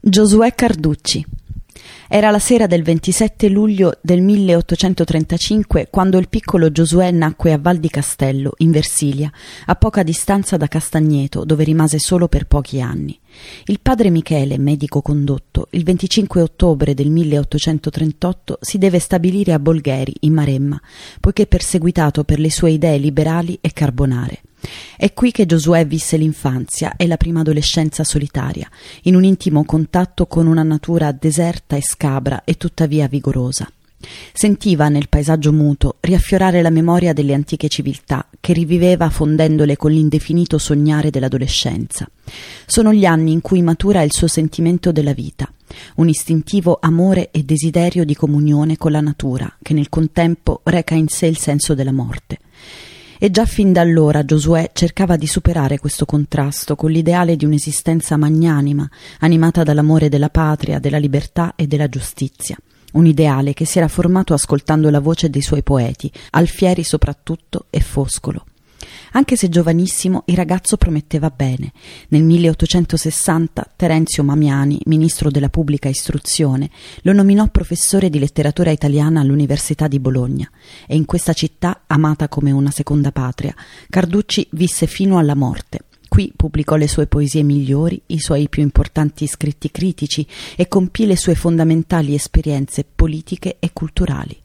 Giosuè Carducci. Era la sera del 27 luglio del 1835 quando il piccolo Giosuè nacque a Val di Castello, in Versilia, a poca distanza da Castagneto, dove rimase solo per pochi anni. Il padre Michele, medico condotto, il 25 ottobre del 1838 si deve stabilire a Bolgheri, in Maremma, poiché perseguitato per le sue idee liberali e carbonare. È qui che Giosuè visse l'infanzia e la prima adolescenza solitaria, in un intimo contatto con una natura deserta e scabra e tuttavia vigorosa. Sentiva nel paesaggio muto riaffiorare la memoria delle antiche civiltà che riviveva fondendole con l'indefinito sognare dell'adolescenza. Sono gli anni in cui matura il suo sentimento della vita, un istintivo amore e desiderio di comunione con la natura che nel contempo reca in sé il senso della morte e già fin da allora Giosuè cercava di superare questo contrasto con l'ideale di un'esistenza magnanima, animata dall'amore della patria, della libertà e della giustizia. Un ideale che si era formato ascoltando la voce dei suoi poeti, Alfieri soprattutto e Foscolo. Anche se giovanissimo, il ragazzo prometteva bene. Nel 1860 Terenzio Mamiani, ministro della pubblica istruzione, lo nominò professore di letteratura italiana all'Università di Bologna e in questa città, amata come una seconda patria, Carducci visse fino alla morte. Qui pubblicò le sue poesie migliori, i suoi più importanti scritti critici e compì le sue fondamentali esperienze politiche e culturali.